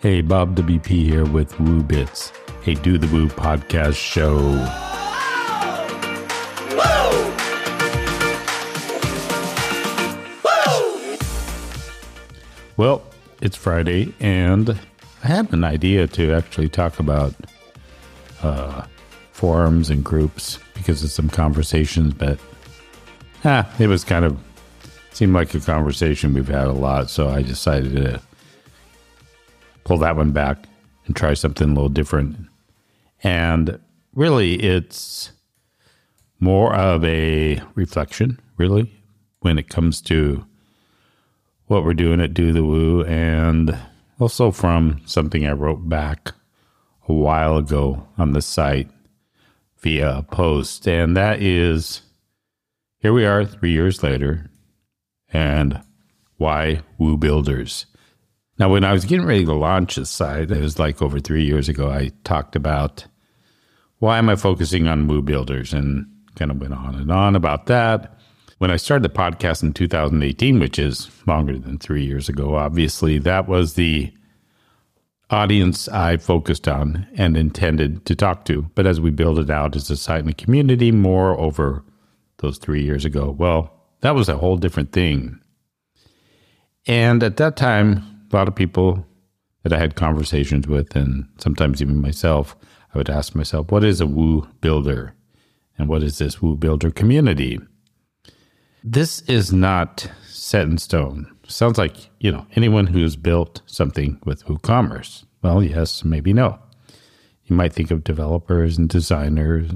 Hey, Bob WP here with Woo Bits, a Do the Woo podcast show. Woo! Woo! Well, it's Friday, and I had an idea to actually talk about uh, forums and groups because of some conversations, but ah, it was kind of seemed like a conversation we've had a lot, so I decided to pull that one back and try something a little different. And really, it's more of a reflection, really, when it comes to what we're doing at Do the Woo, and also from something I wrote back a while ago on the site via a post. And that is here we are three years later, and why Woo Builders? Now, when I was getting ready to launch this site, it was like over three years ago, I talked about why am I focusing on Woo Builders and kind of went on and on about that. When I started the podcast in 2018, which is longer than three years ago, obviously, that was the audience I focused on and intended to talk to. But as we build it out as a site and a community more over those three years ago, well, that was a whole different thing. And at that time, a lot of people that I had conversations with, and sometimes even myself, I would ask myself, what is a Woo builder? And what is this Woo builder community? This is not set in stone. Sounds like, you know, anyone who's built something with WooCommerce. Well, yes, maybe no. You might think of developers and designers,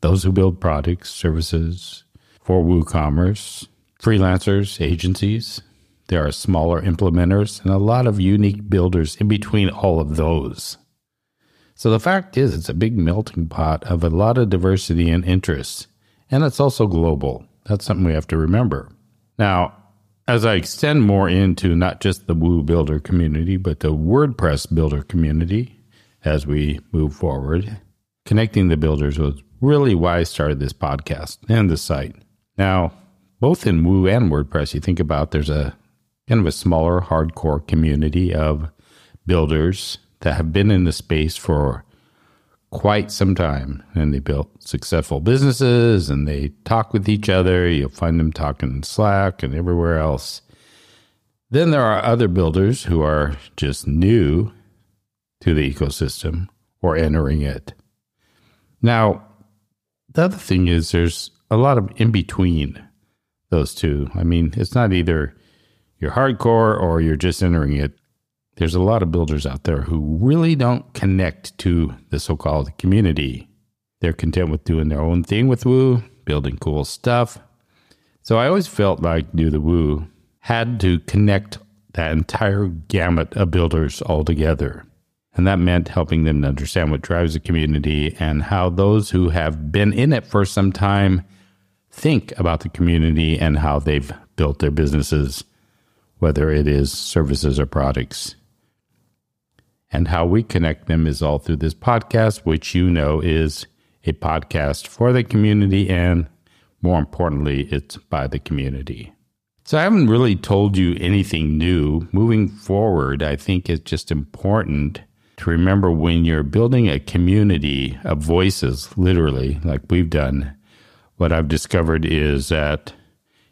those who build products, services for WooCommerce, freelancers, agencies, there are smaller implementers and a lot of unique builders in between all of those. So the fact is, it's a big melting pot of a lot of diversity and interests, and it's also global. That's something we have to remember. Now, as I extend more into not just the Woo Builder community, but the WordPress Builder community as we move forward, connecting the builders was really why I started this podcast and the site. Now, both in Woo and WordPress, you think about there's a kind of a smaller, hardcore community of builders that have been in the space for quite some time and they built successful businesses and they talk with each other. You'll find them talking in Slack and everywhere else. Then there are other builders who are just new to the ecosystem or entering it. Now, the other thing is there's a lot of in between those two. I mean, it's not either you're hardcore or you're just entering it. There's a lot of builders out there who really don't connect to the so called community. They're content with doing their own thing with Woo, building cool stuff. So I always felt like Do the Woo had to connect that entire gamut of builders all together. And that meant helping them to understand what drives the community and how those who have been in it for some time think about the community and how they've built their businesses whether it is services or products. And how we connect them is all through this podcast, which you know is a podcast for the community and more importantly, it's by the community. So I haven't really told you anything new. Moving forward, I think it's just important to remember when you're building a community of voices, literally, like we've done, what I've discovered is that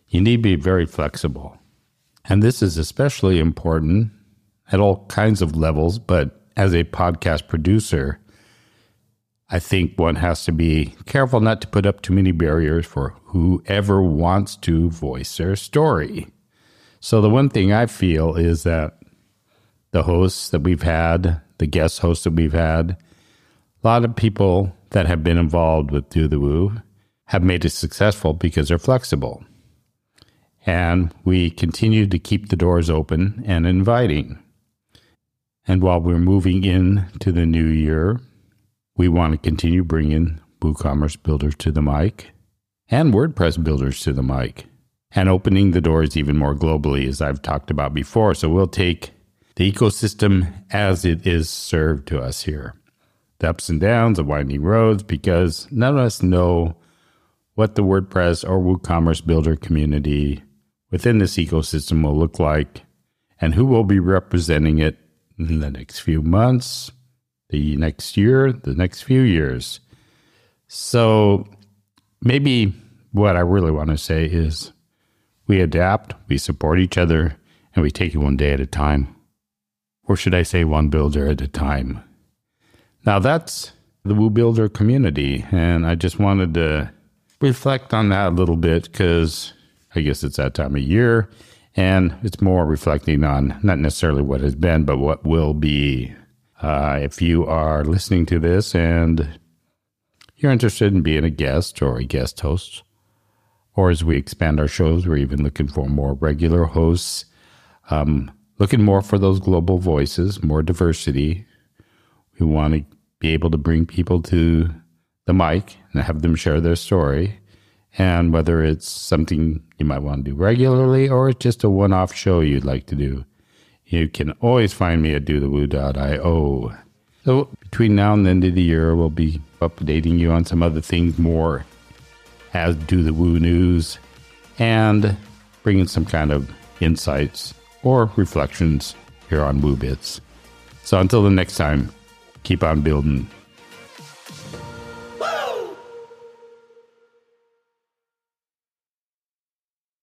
you need to be very flexible. And this is especially important at all kinds of levels, but as a podcast producer, I think one has to be careful not to put up too many barriers for whoever wants to voice their story. So, the one thing I feel is that the hosts that we've had, the guest hosts that we've had, a lot of people that have been involved with Do the Woo have made it successful because they're flexible. And we continue to keep the doors open and inviting. And while we're moving in to the new year, we want to continue bringing WooCommerce builders to the mic and WordPress builders to the mic and opening the doors even more globally, as I've talked about before. So we'll take the ecosystem as it is served to us here the ups and downs, the winding roads, because none of us know what the WordPress or WooCommerce builder community within this ecosystem will look like and who will be representing it in the next few months, the next year, the next few years. So maybe what I really want to say is we adapt, we support each other, and we take it one day at a time. Or should I say one builder at a time? Now that's the Woo Builder community, and I just wanted to reflect on that a little bit because I guess it's that time of year, and it's more reflecting on not necessarily what has been, but what will be. Uh, if you are listening to this and you're interested in being a guest or a guest host, or as we expand our shows, we're even looking for more regular hosts, um, looking more for those global voices, more diversity. We want to be able to bring people to the mic and have them share their story. And whether it's something you might want to do regularly or it's just a one off show you'd like to do, you can always find me at dothewoo.io. So between now and the end of the year, we'll be updating you on some other things more as do the Woo News and bringing some kind of insights or reflections here on Woo Bits. So until the next time, keep on building.